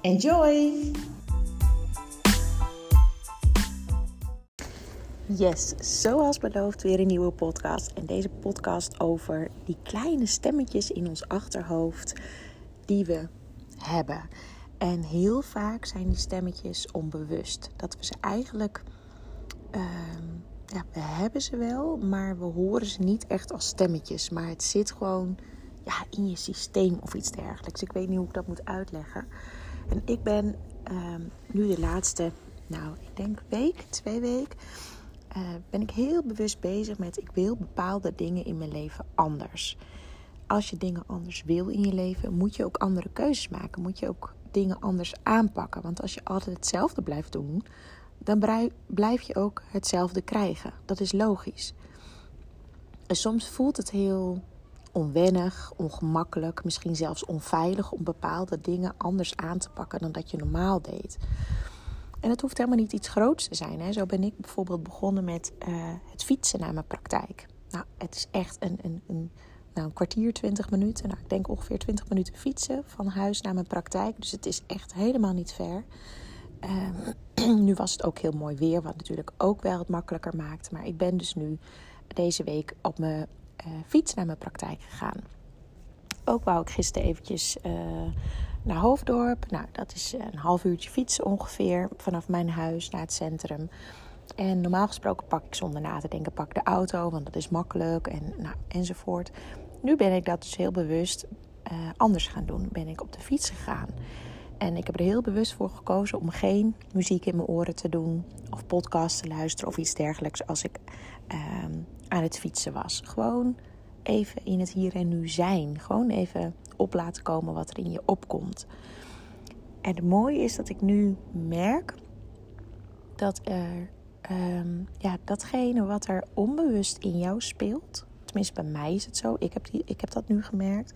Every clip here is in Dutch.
Enjoy! Yes, zoals beloofd weer een nieuwe podcast. En deze podcast over die kleine stemmetjes in ons achterhoofd die we hebben. En heel vaak zijn die stemmetjes onbewust. Dat we ze eigenlijk, ehm, ja, we hebben ze wel, maar we horen ze niet echt als stemmetjes. Maar het zit gewoon ja, in je systeem of iets dergelijks. Ik weet niet hoe ik dat moet uitleggen. En ik ben ehm, nu de laatste, nou, ik denk week, twee weken, uh, ben ik heel bewust bezig met ik wil bepaalde dingen in mijn leven anders. Als je dingen anders wil in je leven, moet je ook andere keuzes maken. Moet je ook dingen anders aanpakken. Want als je altijd hetzelfde blijft doen, dan blijf je ook hetzelfde krijgen. Dat is logisch. En soms voelt het heel onwennig, ongemakkelijk, misschien zelfs onveilig om bepaalde dingen anders aan te pakken dan dat je normaal deed. En het hoeft helemaal niet iets groots te zijn. Hè. Zo ben ik bijvoorbeeld begonnen met uh, het fietsen naar mijn praktijk. Nou, het is echt een, een, een, nou, een kwartier, twintig minuten. Nou, ik denk ongeveer twintig minuten fietsen van huis naar mijn praktijk. Dus het is echt helemaal niet ver. Um, nu was het ook heel mooi weer, wat natuurlijk ook wel het makkelijker maakt. Maar ik ben dus nu deze week op mijn uh, fiets naar mijn praktijk gegaan. Ook wou ik gisteren eventjes uh, naar Hoofddorp. Nou, dat is een half uurtje fietsen ongeveer vanaf mijn huis naar het centrum. En normaal gesproken pak ik zonder na te denken, pak de auto, want dat is makkelijk en, nou, enzovoort. Nu ben ik dat dus heel bewust uh, anders gaan doen. Ben ik op de fiets gegaan. En ik heb er heel bewust voor gekozen om geen muziek in mijn oren te doen, of podcast te luisteren of iets dergelijks als ik uh, aan het fietsen was. Gewoon even in het hier en nu zijn. Gewoon even op laten komen wat er in je opkomt. En het mooie is dat ik nu merk dat er um, ja, datgene wat er onbewust in jou speelt, tenminste bij mij is het zo, ik heb, die, ik heb dat nu gemerkt,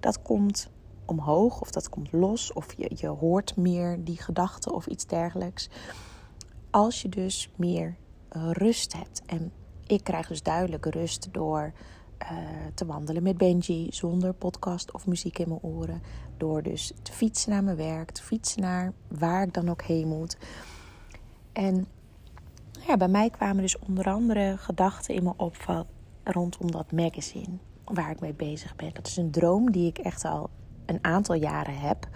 dat komt omhoog of dat komt los of je, je hoort meer die gedachten of iets dergelijks. Als je dus meer rust hebt. En ik krijg dus duidelijk rust door uh, te wandelen met Benji zonder podcast of muziek in mijn oren. Door dus te fietsen naar mijn werk, te fietsen naar waar ik dan ook heen moet. En ja, bij mij kwamen dus onder andere gedachten in me op rondom dat magazine waar ik mee bezig ben. Dat is een droom die ik echt al een aantal jaren heb.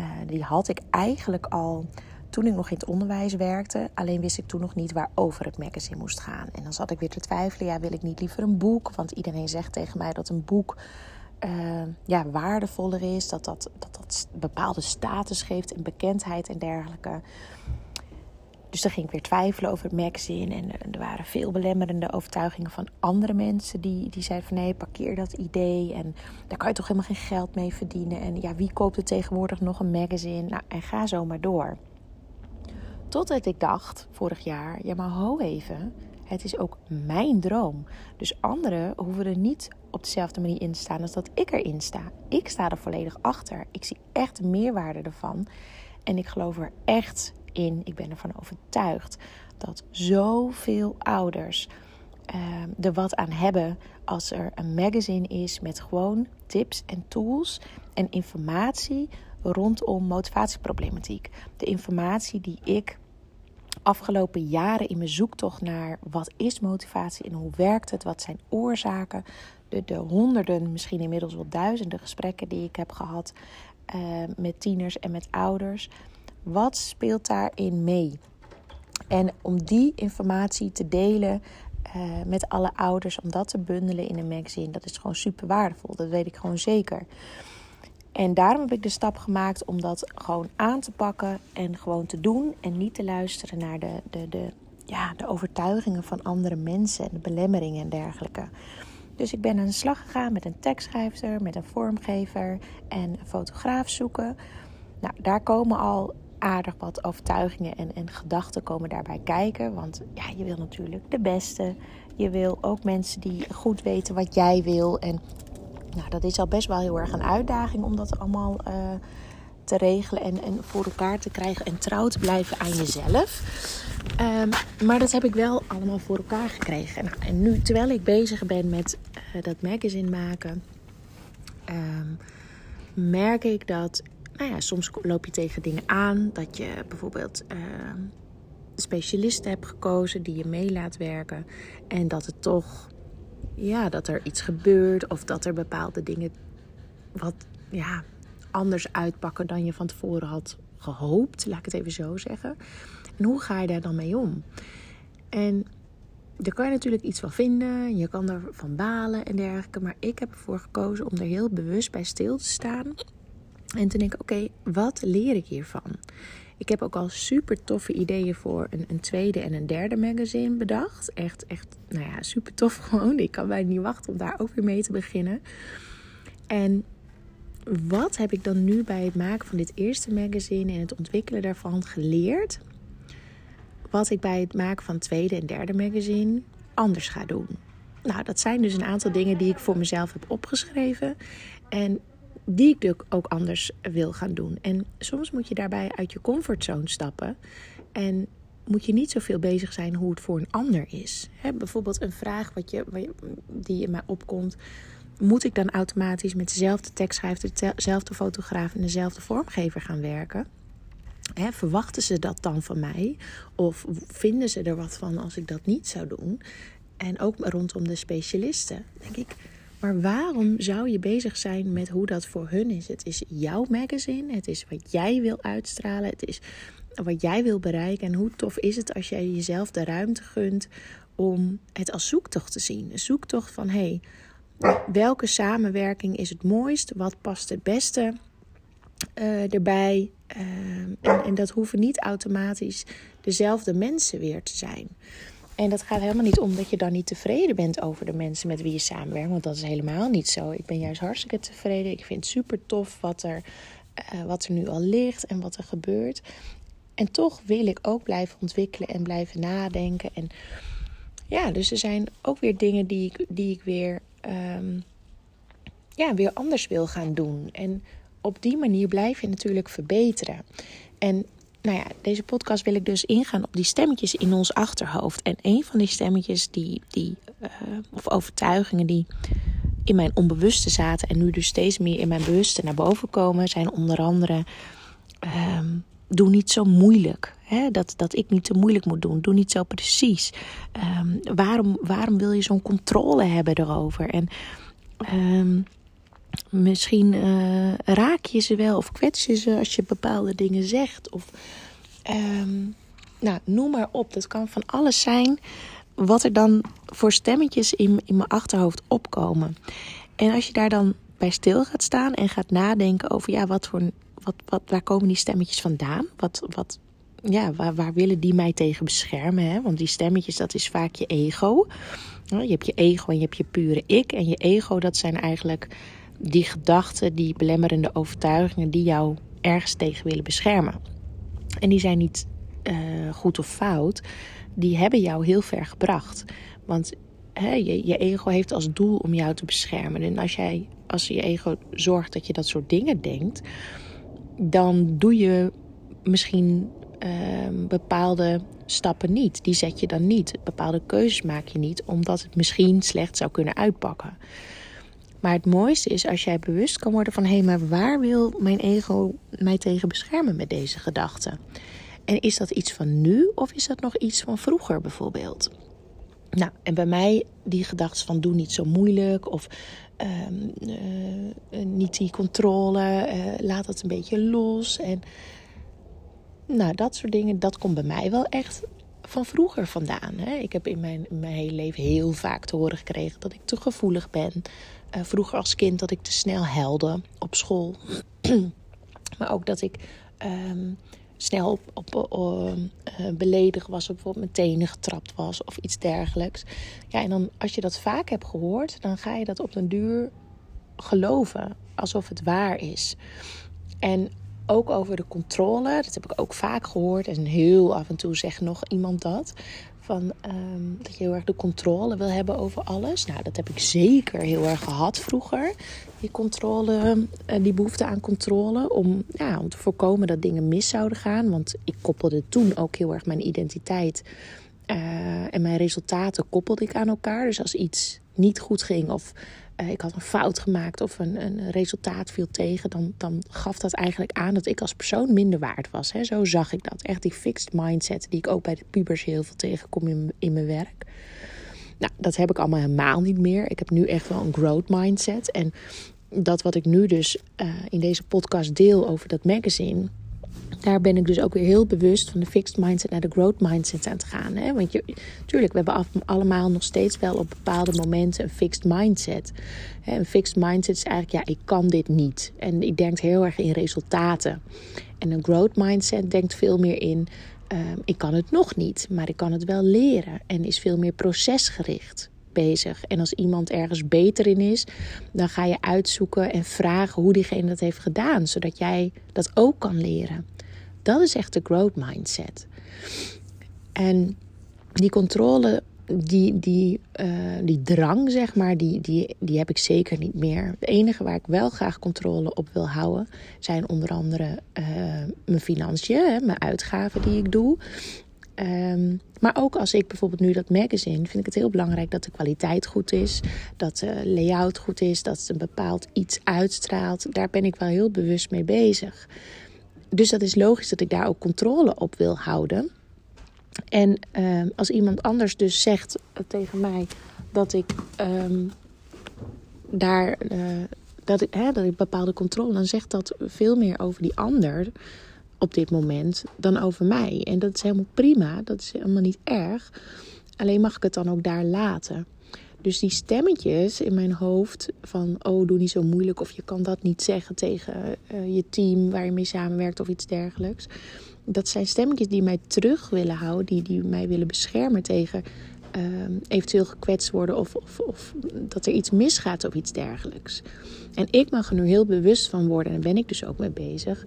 Uh, die had ik eigenlijk al toen ik nog in het onderwijs werkte. Alleen wist ik toen nog niet waarover het magazine moest gaan. En dan zat ik weer te twijfelen. Ja, wil ik niet liever een boek? Want iedereen zegt tegen mij dat een boek uh, ja, waardevoller is. Dat dat, dat dat bepaalde status geeft en bekendheid en dergelijke. Dus dan ging ik weer twijfelen over het magazine. En er waren veel belemmerende overtuigingen van andere mensen. Die, die zeiden van nee, parkeer dat idee. En daar kan je toch helemaal geen geld mee verdienen. En ja, wie koopt er tegenwoordig nog een magazine? Nou, en ga zo maar door. Totdat ik dacht, vorig jaar, ja maar ho even, het is ook mijn droom. Dus anderen hoeven er niet op dezelfde manier in te staan als dat ik erin sta. Ik sta er volledig achter. Ik zie echt de meerwaarde ervan. En ik geloof er echt in, ik ben ervan overtuigd, dat zoveel ouders uh, er wat aan hebben als er een magazine is met gewoon tips en tools en informatie rondom motivatieproblematiek. De informatie die ik afgelopen jaren in mijn zoektocht naar wat is motivatie en hoe werkt het, wat zijn oorzaken, de, de honderden, misschien inmiddels wel duizenden gesprekken die ik heb gehad uh, met tieners en met ouders. Wat speelt daarin mee? En om die informatie te delen uh, met alle ouders, om dat te bundelen in een magazine, dat is gewoon super waardevol. Dat weet ik gewoon zeker. En daarom heb ik de stap gemaakt om dat gewoon aan te pakken en gewoon te doen. En niet te luisteren naar de, de, de, ja, de overtuigingen van andere mensen en de belemmeringen en dergelijke. Dus ik ben aan de slag gegaan met een tekstschrijver, met een vormgever en een fotograaf zoeken. Nou, daar komen al aardig wat overtuigingen en, en gedachten komen daarbij kijken. Want ja, je wil natuurlijk de beste. Je wil ook mensen die goed weten wat jij wil. En nou, dat is al best wel heel erg een uitdaging om dat allemaal uh, te regelen en, en voor elkaar te krijgen en trouw te blijven aan jezelf. Um, maar dat heb ik wel allemaal voor elkaar gekregen. Nou, en nu, terwijl ik bezig ben met uh, dat magazine maken, um, merk ik dat nou ja, soms loop je tegen dingen aan. Dat je bijvoorbeeld uh, specialisten hebt gekozen die je mee laat werken. En dat het toch, ja, dat er iets gebeurt. Of dat er bepaalde dingen wat, ja, anders uitpakken dan je van tevoren had gehoopt. Laat ik het even zo zeggen. En hoe ga je daar dan mee om? En daar kan je natuurlijk iets van vinden. Je kan er van balen en dergelijke. Maar ik heb ervoor gekozen om er heel bewust bij stil te staan. En toen denk ik, oké, wat leer ik hiervan? Ik heb ook al super toffe ideeën voor een, een, tweede en een derde magazine bedacht. Echt, echt, nou ja, super tof gewoon. Ik kan bijna niet wachten om daar ook weer mee te beginnen. En wat heb ik dan nu bij het maken van dit eerste magazine en het ontwikkelen daarvan geleerd? Wat ik bij het maken van tweede en derde magazine anders ga doen. Nou, dat zijn dus een aantal dingen die ik voor mezelf heb opgeschreven. En die ik ook anders wil gaan doen. En soms moet je daarbij uit je comfortzone stappen. En moet je niet zoveel bezig zijn hoe het voor een ander is. bijvoorbeeld een vraag wat je, die in mij opkomt. Moet ik dan automatisch met dezelfde tekstschrijver, dezelfde fotograaf en dezelfde vormgever gaan werken? verwachten ze dat dan van mij? Of vinden ze er wat van als ik dat niet zou doen? En ook rondom de specialisten. Denk ik, maar waarom zou je bezig zijn met hoe dat voor hun is? Het is jouw magazine, het is wat jij wil uitstralen, het is wat jij wil bereiken. En hoe tof is het als jij jezelf de ruimte gunt om het als zoektocht te zien? Een zoektocht van hé, hey, welke samenwerking is het mooist? Wat past het beste uh, erbij? En, en dat hoeven niet automatisch dezelfde mensen weer te zijn. En dat gaat helemaal niet om dat je dan niet tevreden bent over de mensen met wie je samenwerkt. Want dat is helemaal niet zo. Ik ben juist hartstikke tevreden. Ik vind het super tof wat er, uh, wat er nu al ligt en wat er gebeurt. En toch wil ik ook blijven ontwikkelen en blijven nadenken. En ja, dus er zijn ook weer dingen die ik, die ik weer, um, ja, weer anders wil gaan doen. En op die manier blijf je natuurlijk verbeteren. En nou ja, deze podcast wil ik dus ingaan op die stemmetjes in ons achterhoofd. En een van die stemmetjes, die, die, uh, of overtuigingen die in mijn onbewuste zaten en nu dus steeds meer in mijn bewuste naar boven komen, zijn onder andere: um, doe niet zo moeilijk. Hè? Dat, dat ik niet te moeilijk moet doen. Doe niet zo precies. Um, waarom, waarom wil je zo'n controle hebben erover? En. Um, Misschien uh, raak je ze wel of kwets je ze als je bepaalde dingen zegt. Of um, nou, noem maar op. Dat kan van alles zijn wat er dan voor stemmetjes in, in mijn achterhoofd opkomen. En als je daar dan bij stil gaat staan en gaat nadenken over ja, wat voor wat, wat, waar komen die stemmetjes vandaan? Wat, wat, ja, waar, waar willen die mij tegen beschermen? Hè? Want die stemmetjes, dat is vaak je ego. Je hebt je ego en je hebt je pure ik. En je ego, dat zijn eigenlijk die gedachten, die belemmerende overtuigingen die jou ergens tegen willen beschermen. En die zijn niet uh, goed of fout, die hebben jou heel ver gebracht. Want hè, je, je ego heeft als doel om jou te beschermen. En als jij, als je ego zorgt dat je dat soort dingen denkt, dan doe je misschien uh, bepaalde stappen niet. Die zet je dan niet. Bepaalde keuzes maak je niet, omdat het misschien slecht zou kunnen uitpakken. Maar het mooiste is als jij bewust kan worden van hé, hey, maar waar wil mijn ego mij tegen beschermen met deze gedachten? En is dat iets van nu of is dat nog iets van vroeger bijvoorbeeld? Nou, en bij mij die gedachten van doe niet zo moeilijk of um, uh, niet die controle, uh, laat het een beetje los. En nou, dat soort dingen, dat komt bij mij wel echt van vroeger vandaan. Hè? Ik heb in mijn, mijn hele leven heel vaak te horen gekregen dat ik te gevoelig ben. Uh, vroeger als kind dat ik te snel helde op school. maar ook dat ik um, snel op, op uh, beledigd was, of op mijn tenen getrapt was of iets dergelijks. Ja, en dan als je dat vaak hebt gehoord, dan ga je dat op den duur geloven alsof het waar is. En ook over de controle, dat heb ik ook vaak gehoord. En heel af en toe zegt nog iemand dat. Van, um, dat je heel erg de controle wil hebben over alles. Nou, dat heb ik zeker heel erg gehad vroeger. Die controle, uh, die behoefte aan controle. Om, ja, om te voorkomen dat dingen mis zouden gaan. Want ik koppelde toen ook heel erg mijn identiteit. Uh, en mijn resultaten koppelde ik aan elkaar. Dus als iets niet goed ging of uh, ik had een fout gemaakt of een, een resultaat viel tegen, dan, dan gaf dat eigenlijk aan dat ik als persoon minder waard was. Hè? Zo zag ik dat. Echt die fixed mindset die ik ook bij de pubers heel veel tegenkom in, in mijn werk. Nou, dat heb ik allemaal helemaal niet meer. Ik heb nu echt wel een growth mindset. En dat wat ik nu dus uh, in deze podcast deel over dat magazine daar ben ik dus ook weer heel bewust van de fixed mindset naar de growth mindset aan te gaan. Hè? Want je, we hebben allemaal nog steeds wel op bepaalde momenten een fixed mindset. Een fixed mindset is eigenlijk, ja, ik kan dit niet. En ik denk heel erg in resultaten. En een growth mindset denkt veel meer in, uh, ik kan het nog niet, maar ik kan het wel leren. En is veel meer procesgericht bezig. En als iemand ergens beter in is, dan ga je uitzoeken en vragen hoe diegene dat heeft gedaan, zodat jij dat ook kan leren. Dat is echt de growth mindset. En die controle, die, die, uh, die drang, zeg maar, die, die, die heb ik zeker niet meer. Het enige waar ik wel graag controle op wil houden, zijn onder andere uh, mijn financiën, mijn uitgaven die ik doe. Um, maar ook als ik bijvoorbeeld nu dat magazine, vind ik het heel belangrijk dat de kwaliteit goed is, dat de layout goed is, dat het een bepaald iets uitstraalt. Daar ben ik wel heel bewust mee bezig dus dat is logisch dat ik daar ook controle op wil houden. En uh, als iemand anders dus zegt tegen mij dat ik um, daar uh, dat ik, hè, dat ik bepaalde controle, dan zegt dat veel meer over die ander op dit moment dan over mij. En dat is helemaal prima, dat is helemaal niet erg. Alleen mag ik het dan ook daar laten. Dus die stemmetjes in mijn hoofd van oh doe niet zo moeilijk of je kan dat niet zeggen tegen uh, je team waar je mee samenwerkt of iets dergelijks. Dat zijn stemmetjes die mij terug willen houden, die, die mij willen beschermen tegen uh, eventueel gekwetst worden of, of, of dat er iets misgaat of iets dergelijks. En ik mag er nu heel bewust van worden en daar ben ik dus ook mee bezig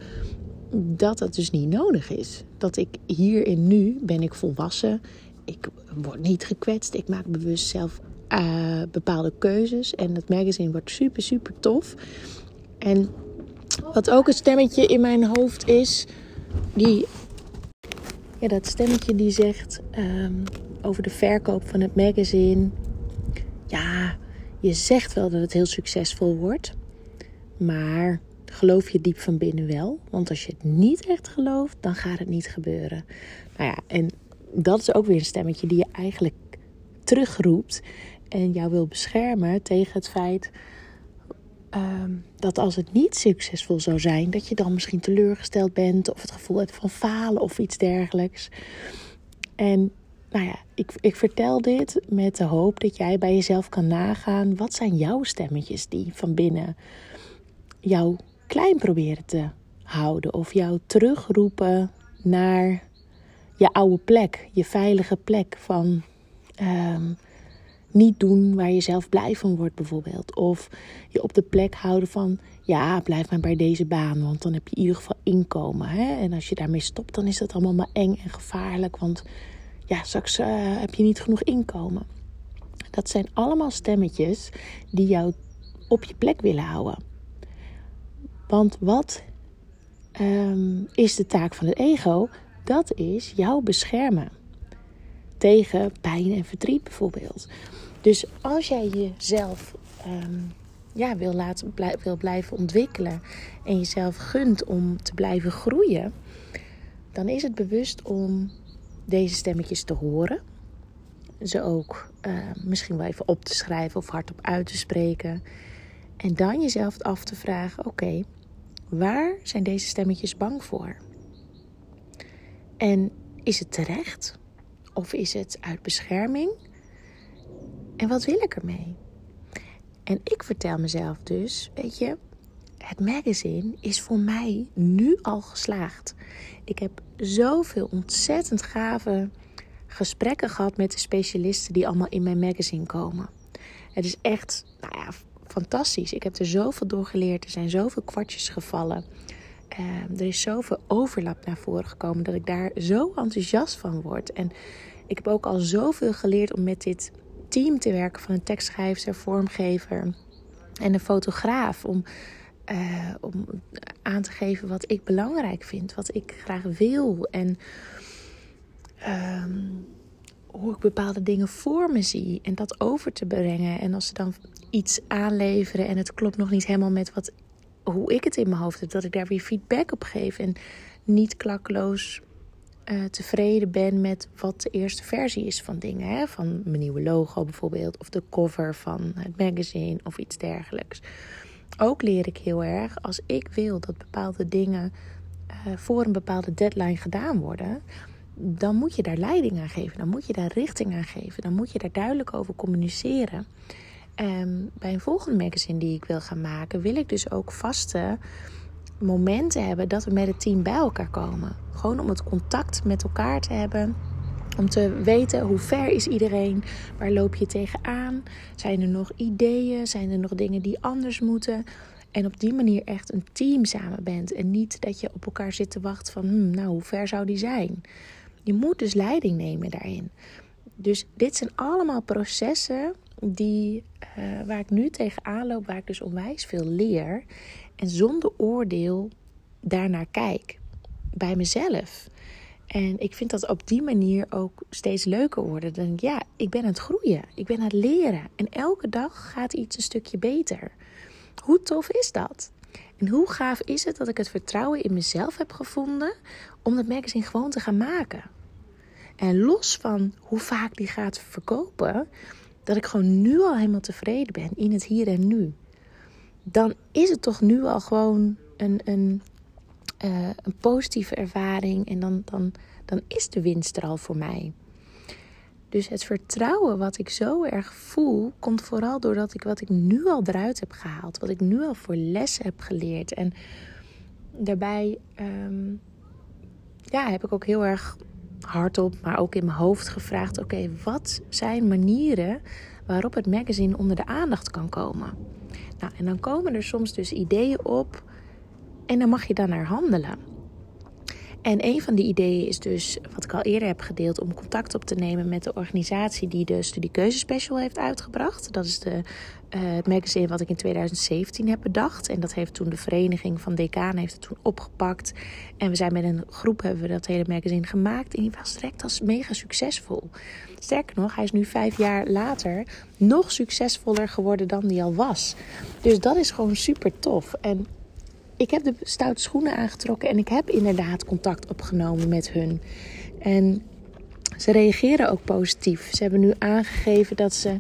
dat dat dus niet nodig is. Dat ik hier en nu ben ik volwassen. Ik word niet gekwetst. Ik maak bewust zelf uh, bepaalde keuzes. En het magazine wordt super, super tof. En wat ook een stemmetje in mijn hoofd is, die. Ja, dat stemmetje die zegt um, over de verkoop van het magazine. Ja, je zegt wel dat het heel succesvol wordt. Maar geloof je diep van binnen wel? Want als je het niet echt gelooft, dan gaat het niet gebeuren. Nou ja, en dat is ook weer een stemmetje die je eigenlijk terugroept en jou wil beschermen tegen het feit ehm, dat als het niet succesvol zou zijn, dat je dan misschien teleurgesteld bent of het gevoel hebt van falen of iets dergelijks. En nou ja, ik, ik vertel dit met de hoop dat jij bij jezelf kan nagaan. Wat zijn jouw stemmetjes die van binnen jou klein proberen te houden of jou terugroepen naar je oude plek, je veilige plek van ehm, niet doen waar je zelf blij van wordt, bijvoorbeeld. Of je op de plek houden van, ja, blijf maar bij deze baan, want dan heb je in ieder geval inkomen. Hè? En als je daarmee stopt, dan is dat allemaal maar eng en gevaarlijk, want ja, straks uh, heb je niet genoeg inkomen. Dat zijn allemaal stemmetjes die jou op je plek willen houden. Want wat um, is de taak van het ego? Dat is jou beschermen tegen pijn en verdriet bijvoorbeeld. Dus als jij jezelf um, ja, wil, laten, wil blijven ontwikkelen en jezelf gunt om te blijven groeien, dan is het bewust om deze stemmetjes te horen. Ze ook uh, misschien wel even op te schrijven of hardop uit te spreken. En dan jezelf af te vragen: oké, waar zijn deze stemmetjes bang voor? En is het terecht? Of is het uit bescherming? En wat wil ik ermee? En ik vertel mezelf dus, weet je, het magazine is voor mij nu al geslaagd. Ik heb zoveel ontzettend gave gesprekken gehad met de specialisten die allemaal in mijn magazine komen. Het is echt, nou ja, fantastisch. Ik heb er zoveel door geleerd. Er zijn zoveel kwartjes gevallen. Ehm, er is zoveel overlap naar voren gekomen dat ik daar zo enthousiast van word. En ik heb ook al zoveel geleerd om met dit team te werken van een tekstschrijver, vormgever en een fotograaf. Om, uh, om aan te geven wat ik belangrijk vind, wat ik graag wil. En um, hoe ik bepaalde dingen voor me zie en dat over te brengen. En als ze dan iets aanleveren en het klopt nog niet helemaal met wat, hoe ik het in mijn hoofd heb, dat ik daar weer feedback op geef. En niet klakloos uh, tevreden ben met wat de eerste versie is van dingen. Hè? Van mijn nieuwe logo bijvoorbeeld, of de cover van het magazine of iets dergelijks. Ook leer ik heel erg als ik wil dat bepaalde dingen uh, voor een bepaalde deadline gedaan worden dan moet je daar leiding aan geven. Dan moet je daar richting aan geven. Dan moet je daar duidelijk over communiceren. En bij een volgende magazine die ik wil gaan maken, wil ik dus ook vaste momenten hebben dat we met het team bij elkaar komen. Gewoon om het contact met elkaar te hebben. Om te weten hoe ver is iedereen, waar loop je tegenaan, zijn er nog ideeën, zijn er nog dingen die anders moeten. En op die manier echt een team samen bent. En niet dat je op elkaar zit te wachten van, hmm, nou, hoe ver zou die zijn? Je moet dus leiding nemen daarin. Dus dit zijn allemaal processen die, uh, waar ik nu tegenaan loop, waar ik dus onwijs veel leer. En zonder oordeel daarnaar kijk. Bij mezelf. En ik vind dat op die manier ook steeds leuker worden. Dan denk ja, ik ben aan het groeien. Ik ben aan het leren. En elke dag gaat iets een stukje beter. Hoe tof is dat? En hoe gaaf is het dat ik het vertrouwen in mezelf heb gevonden om dat magazine gewoon te gaan maken? En los van hoe vaak die gaat verkopen, dat ik gewoon nu al helemaal tevreden ben in het hier en nu. Dan is het toch nu al gewoon een, een, uh, een positieve ervaring en dan, dan, dan is de winst er al voor mij. Dus het vertrouwen wat ik zo erg voel, komt vooral doordat ik wat ik nu al eruit heb gehaald, wat ik nu al voor lessen heb geleerd. En daarbij um, ja, heb ik ook heel erg hardop, maar ook in mijn hoofd gevraagd: oké, wat zijn manieren waarop het magazine onder de aandacht kan komen? Nou, en dan komen er soms dus ideeën op en dan mag je dan naar handelen. En een van die ideeën is dus, wat ik al eerder heb gedeeld, om contact op te nemen met de organisatie die de Studiekeuze Special heeft uitgebracht. Dat is de, uh, het magazine wat ik in 2017 heb bedacht. En dat heeft toen de vereniging van Decaan heeft het toen opgepakt. En we zijn met een groep hebben we dat hele magazine gemaakt. En die was direct als mega succesvol. Sterker nog, hij is nu vijf jaar later nog succesvoller geworden dan die al was. Dus dat is gewoon super tof. En ik heb de stoute schoenen aangetrokken en ik heb inderdaad contact opgenomen met hun. En ze reageren ook positief. Ze hebben nu aangegeven dat, ze,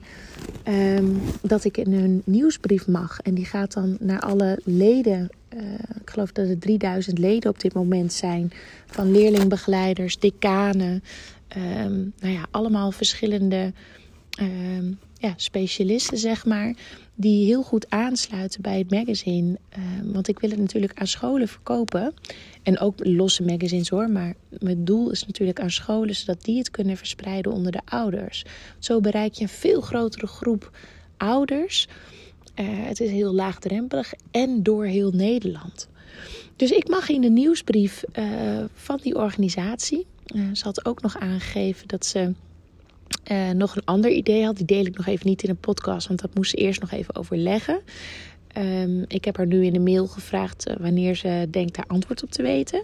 ehm, dat ik in hun nieuwsbrief mag. En die gaat dan naar alle leden. Uh, ik geloof dat er 3000 leden op dit moment zijn. Van leerlingbegeleiders, decanen. Um, nou ja, allemaal verschillende um, specialisten, zeg maar die heel goed aansluiten bij het magazine. Ehm, want ik wil het natuurlijk aan scholen verkopen. En ook losse magazines hoor. Maar mijn doel is natuurlijk aan scholen, zodat die het kunnen verspreiden onder de ouders. Zo bereik je een veel grotere groep ouders. Uh, het is heel laagdrempelig en door heel Nederland. Dus ik mag in de nieuwsbrief uh, van die organisatie. Uh, ze had ook nog aangegeven dat ze uh, nog een ander idee had. Die deel ik nog even niet in een podcast, want dat moest ze eerst nog even overleggen. Um, ik heb haar nu in de mail gevraagd uh, wanneer ze denkt daar antwoord op te weten.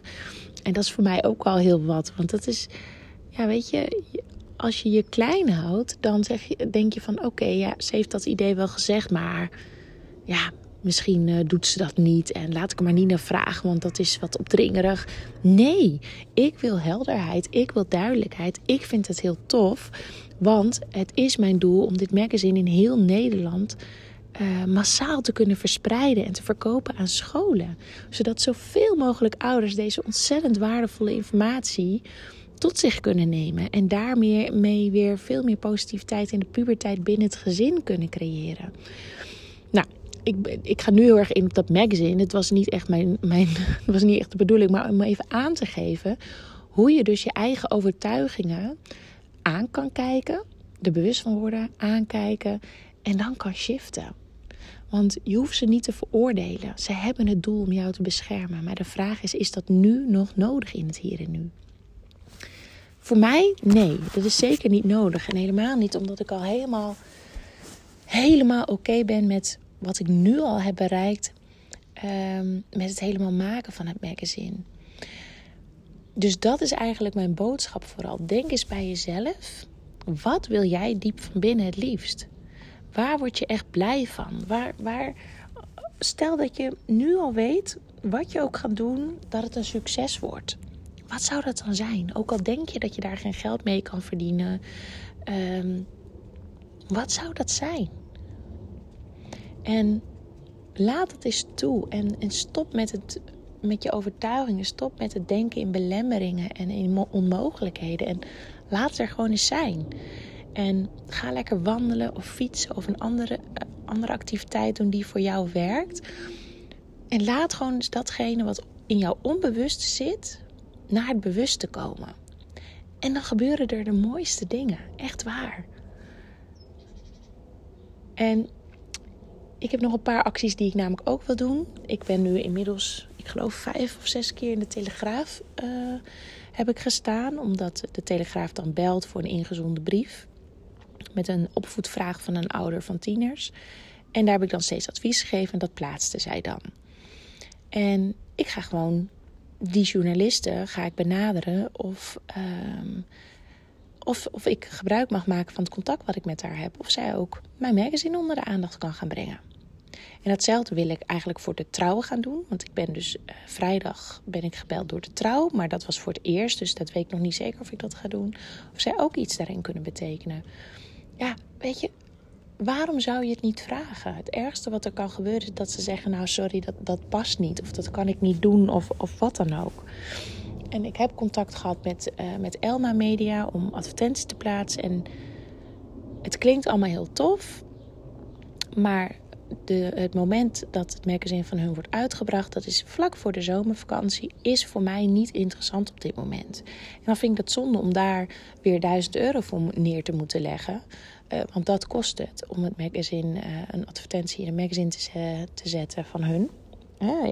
En dat is voor mij ook wel heel wat. Want dat is, ja, weet je, als je je klein houdt, dan zeg je, denk je van oké, ja, ze heeft dat idee wel gezegd, maar ja, misschien uh, doet ze dat niet en laat ik maar niet naar vragen, want dat is wat opdringerig. Nee, ik wil helderheid, ik wil duidelijkheid. Ik vind het heel tof, want het is mijn doel om dit magazine in heel Nederland uh, massaal te kunnen verspreiden en te verkopen aan scholen. Zodat zoveel mogelijk ouders deze ontzettend waardevolle informatie tot zich kunnen nemen. En daarmee weer veel meer positiviteit in de puberteit binnen het gezin kunnen creëren. Nou, ik, ik ga nu heel erg in op dat magazine. Het was niet echt mijn, mijn het was niet echt de bedoeling, maar om even aan te geven hoe je dus je eigen overtuigingen aan kan kijken, er bewust van worden, aankijken en dan kan shiften. Want je hoeft ze niet te veroordelen. Ze hebben het doel om jou te beschermen. Maar de vraag is: is dat nu nog nodig in het hier en nu? Voor mij, nee, dat is zeker niet nodig. En helemaal niet omdat ik al helemaal, helemaal oké ben met wat ik nu al heb bereikt. Um, met het helemaal maken van het magazine. Dus dat is eigenlijk mijn boodschap vooral. Denk eens bij jezelf. Wat wil jij diep van binnen het liefst? Waar word je echt blij van? Waar, waar, stel dat je nu al weet, wat je ook gaat doen, dat het een succes wordt. Wat zou dat dan zijn? Ook al denk je dat je daar geen geld mee kan verdienen. Ehm, wat zou dat zijn? En laat het eens toe en, en stop met, het, met je overtuigingen. Stop met het denken in belemmeringen en in onmogelijkheden. En laat er gewoon eens zijn. En ga lekker wandelen of fietsen of een andere, eh, andere activiteit doen die voor jou werkt. En laat gewoon datgene wat in jouw onbewust zit, naar het bewuste komen. En dan gebeuren er de mooiste dingen. Echt waar. En ik heb nog een paar acties die ik namelijk ook wil doen. Ik ben nu inmiddels, ik geloof, vijf of zes keer in de Telegraaf uh, heb ik gestaan. Omdat de Telegraaf dan belt voor een ingezonde brief. Met een opvoedvraag van een ouder van tieners. En daar heb ik dan steeds advies gegeven en dat plaatste zij dan. En ik ga gewoon die journalisten ga ik benaderen of, ehm, of, of ik gebruik mag maken van het contact wat ik met haar heb. Of zij ook mijn magazine onder de aandacht kan gaan brengen. En datzelfde wil ik eigenlijk voor de trouw gaan doen. Want ik ben dus uh, vrijdag ben ik gebeld door de trouw. Maar dat was voor het eerst. Dus dat weet ik nog niet zeker of ik dat ga doen. Of zij ook iets daarin kunnen betekenen. Ja, weet je, waarom zou je het niet vragen? Het ergste wat er kan gebeuren is dat ze zeggen: Nou, sorry, dat, dat past niet. Of dat kan ik niet doen, of, of wat dan ook. En ik heb contact gehad met, uh, met Elma Media om advertenties te plaatsen. En het klinkt allemaal heel tof. Maar het moment dat het magazine van hun wordt uitgebracht, dat is vlak voor de zomervakantie, is voor mij niet interessant op dit moment. En dan vind ik het zonde om daar weer 1000 euro voor neer te moeten leggen. Uh, want dat kost het om het magazine, uh, een advertentie in een magazine te, te zetten van hun.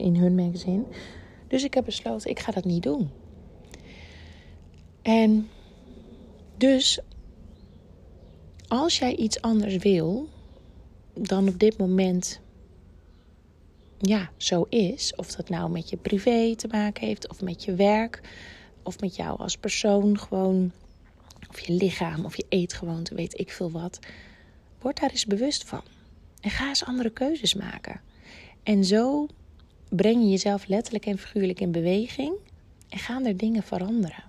In hun magazine. Dus ik heb besloten, ik ga dat niet doen. En dus als jij iets anders wil, dan op dit moment ja, zo is. Of dat nou met je privé te maken heeft, of met je werk, of met jou als persoon gewoon, of je lichaam, of je eetgewoonte, weet ik veel wat. Word daar eens bewust van. En ga eens andere keuzes maken. En zo breng je jezelf letterlijk en figuurlijk in beweging en gaan er dingen veranderen.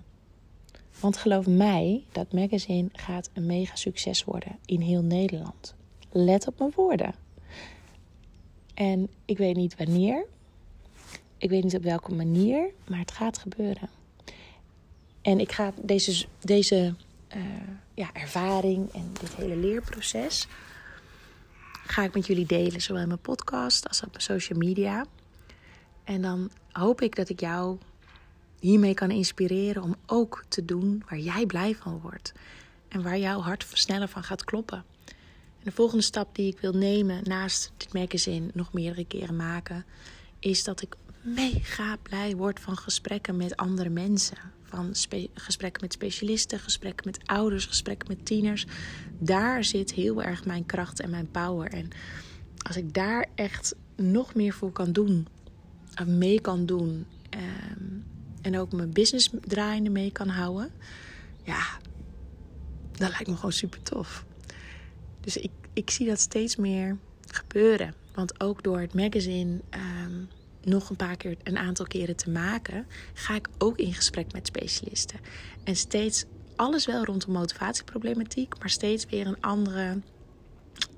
Want geloof mij, dat magazine gaat een mega succes worden in heel Nederland let op mijn woorden. En ik weet niet wanneer. Ik weet niet op welke manier, maar het gaat gebeuren. En ik ga deze, deze uh, ja, ervaring en dit hele leerproces ga ik met jullie delen, zowel in mijn podcast als op mijn social media. En dan hoop ik dat ik jou hiermee kan inspireren om ook te doen waar jij blij van wordt. En waar jouw hart sneller van gaat kloppen de volgende stap die ik wil nemen naast dit magazine nog meerdere keren maken, is dat ik mega blij word van gesprekken met andere mensen. Van gesprekken met specialisten, gesprekken met ouders, gesprekken met tieners. Daar zit heel erg mijn kracht en mijn power. En als ik daar echt nog meer voor kan doen, of mee kan doen, ehm, en ook mijn business draaiende mee kan houden, ja, dat lijkt me gewoon super tof. Dus ik, ik zie dat steeds meer gebeuren. Want ook door het magazine ehm, nog een paar keer, een aantal keren te maken, ga ik ook in gesprek met specialisten. En steeds alles wel rondom motivatieproblematiek, maar steeds weer een andere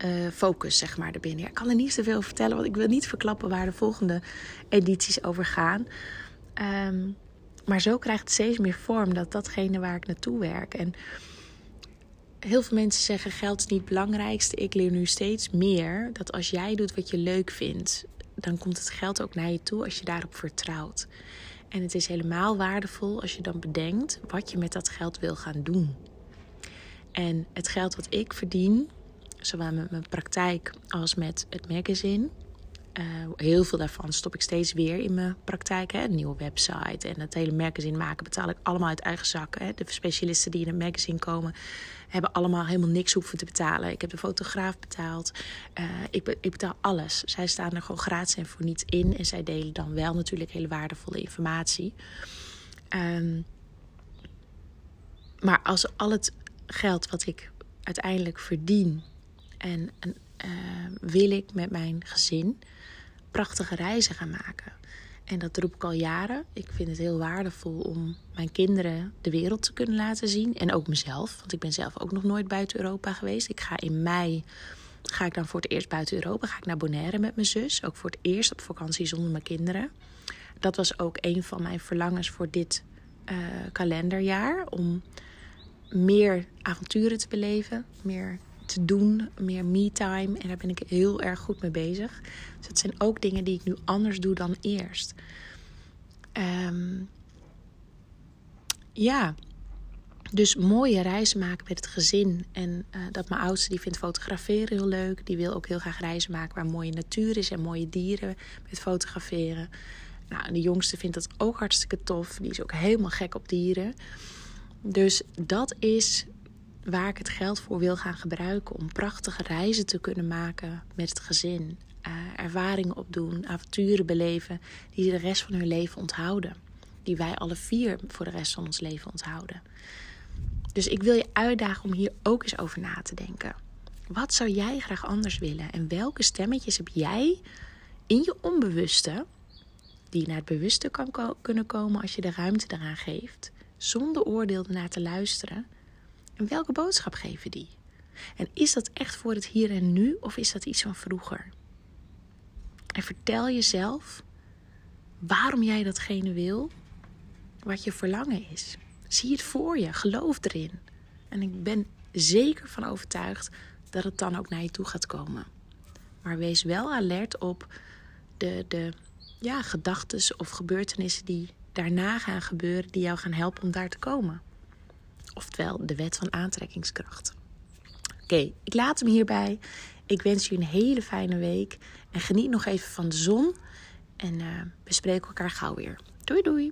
uh, focus, zeg maar, erbinnen. ik kan er niet zoveel vertellen, want ik wil niet verklappen waar de volgende edities over gaan. Um, maar zo krijgt het steeds meer vorm dat datgene waar ik naartoe werk. En heel veel mensen zeggen geld is niet het belangrijkste. Ik leer nu steeds meer dat als jij doet wat je leuk vindt, dan komt het geld ook naar je toe als je daarop vertrouwt. En het is helemaal waardevol als je dan bedenkt wat je met dat geld wil gaan doen. En het geld wat ik verdien, zowel met mijn praktijk als met het magazine, uh, heel veel daarvan stop ik steeds weer in mijn praktijk. Hè. Een nieuwe website en het hele magazine maken betaal ik allemaal uit eigen zak. Hè. De specialisten die in het magazine komen, hebben allemaal helemaal niks hoeven te betalen. Ik heb de fotograaf betaald. Uh, ik, ik, betaal alles. Zij staan er gewoon gratis en voor niets in. En zij delen dan wel natuurlijk hele waardevolle informatie. Um, maar als al het geld wat ik uiteindelijk verdien en, uh, wil ik met mijn gezin prachtige reizen gaan maken. En dat roep ik al jaren. Ik vind het heel waardevol om mijn kinderen de wereld te kunnen laten zien. En ook mezelf, want ik ben zelf ook nog nooit buiten Europa geweest. Ik ga in mei, ga ik dan voor het eerst buiten Europa. Ga ik naar Bonaire met mijn zus. Ook voor het eerst op vakantie zonder mijn kinderen. Dat was ook een van mijn verlangens voor dit uh, kalenderjaar. Om meer avonturen te beleven. Meer te doen, meer me-time. En daar ben ik heel erg goed mee bezig. Dus het zijn ook dingen die ik nu anders doe dan eerst. Um, ja, dus mooie reizen maken met het gezin. En uh, dat mijn oudste die vindt fotograferen heel leuk. Die wil ook heel graag reizen maken waar mooie natuur is en mooie dieren met fotograferen. Nou, en de jongste vindt dat ook hartstikke tof. Die is ook helemaal gek op dieren. Dus dat is waar ik het geld voor wil gaan gebruiken om prachtige reizen te kunnen maken met het gezin. Uh, ervaringen opdoen, avonturen beleven die de rest van hun leven onthouden. Die wij alle vier voor de rest van ons leven onthouden. Dus ik wil je uitdagen om hier ook eens over na te denken. Wat zou jij graag anders willen? En welke stemmetjes heb jij in je onbewuste, die naar het bewuste kan kunnen komen als je de ruimte eraan geeft, zonder oordeel naar te luisteren, en welke boodschap geven die? En is dat echt voor het hier en nu of is dat iets van vroeger? En vertel jezelf waarom jij datgene wil wat je verlangen is. Zie het voor je, geloof erin. En ik ben zeker van overtuigd dat het dan ook naar je toe gaat komen. Maar wees wel alert op de, de ja, gedachten of gebeurtenissen die daarna gaan gebeuren, die jou gaan helpen om daar te komen. Oftewel de wet van aantrekkingskracht. Oké, ik laat hem hierbij. Ik wens je een hele fijne week. En geniet nog even van de zon. En uh, we spreken elkaar gauw weer. Doei doei!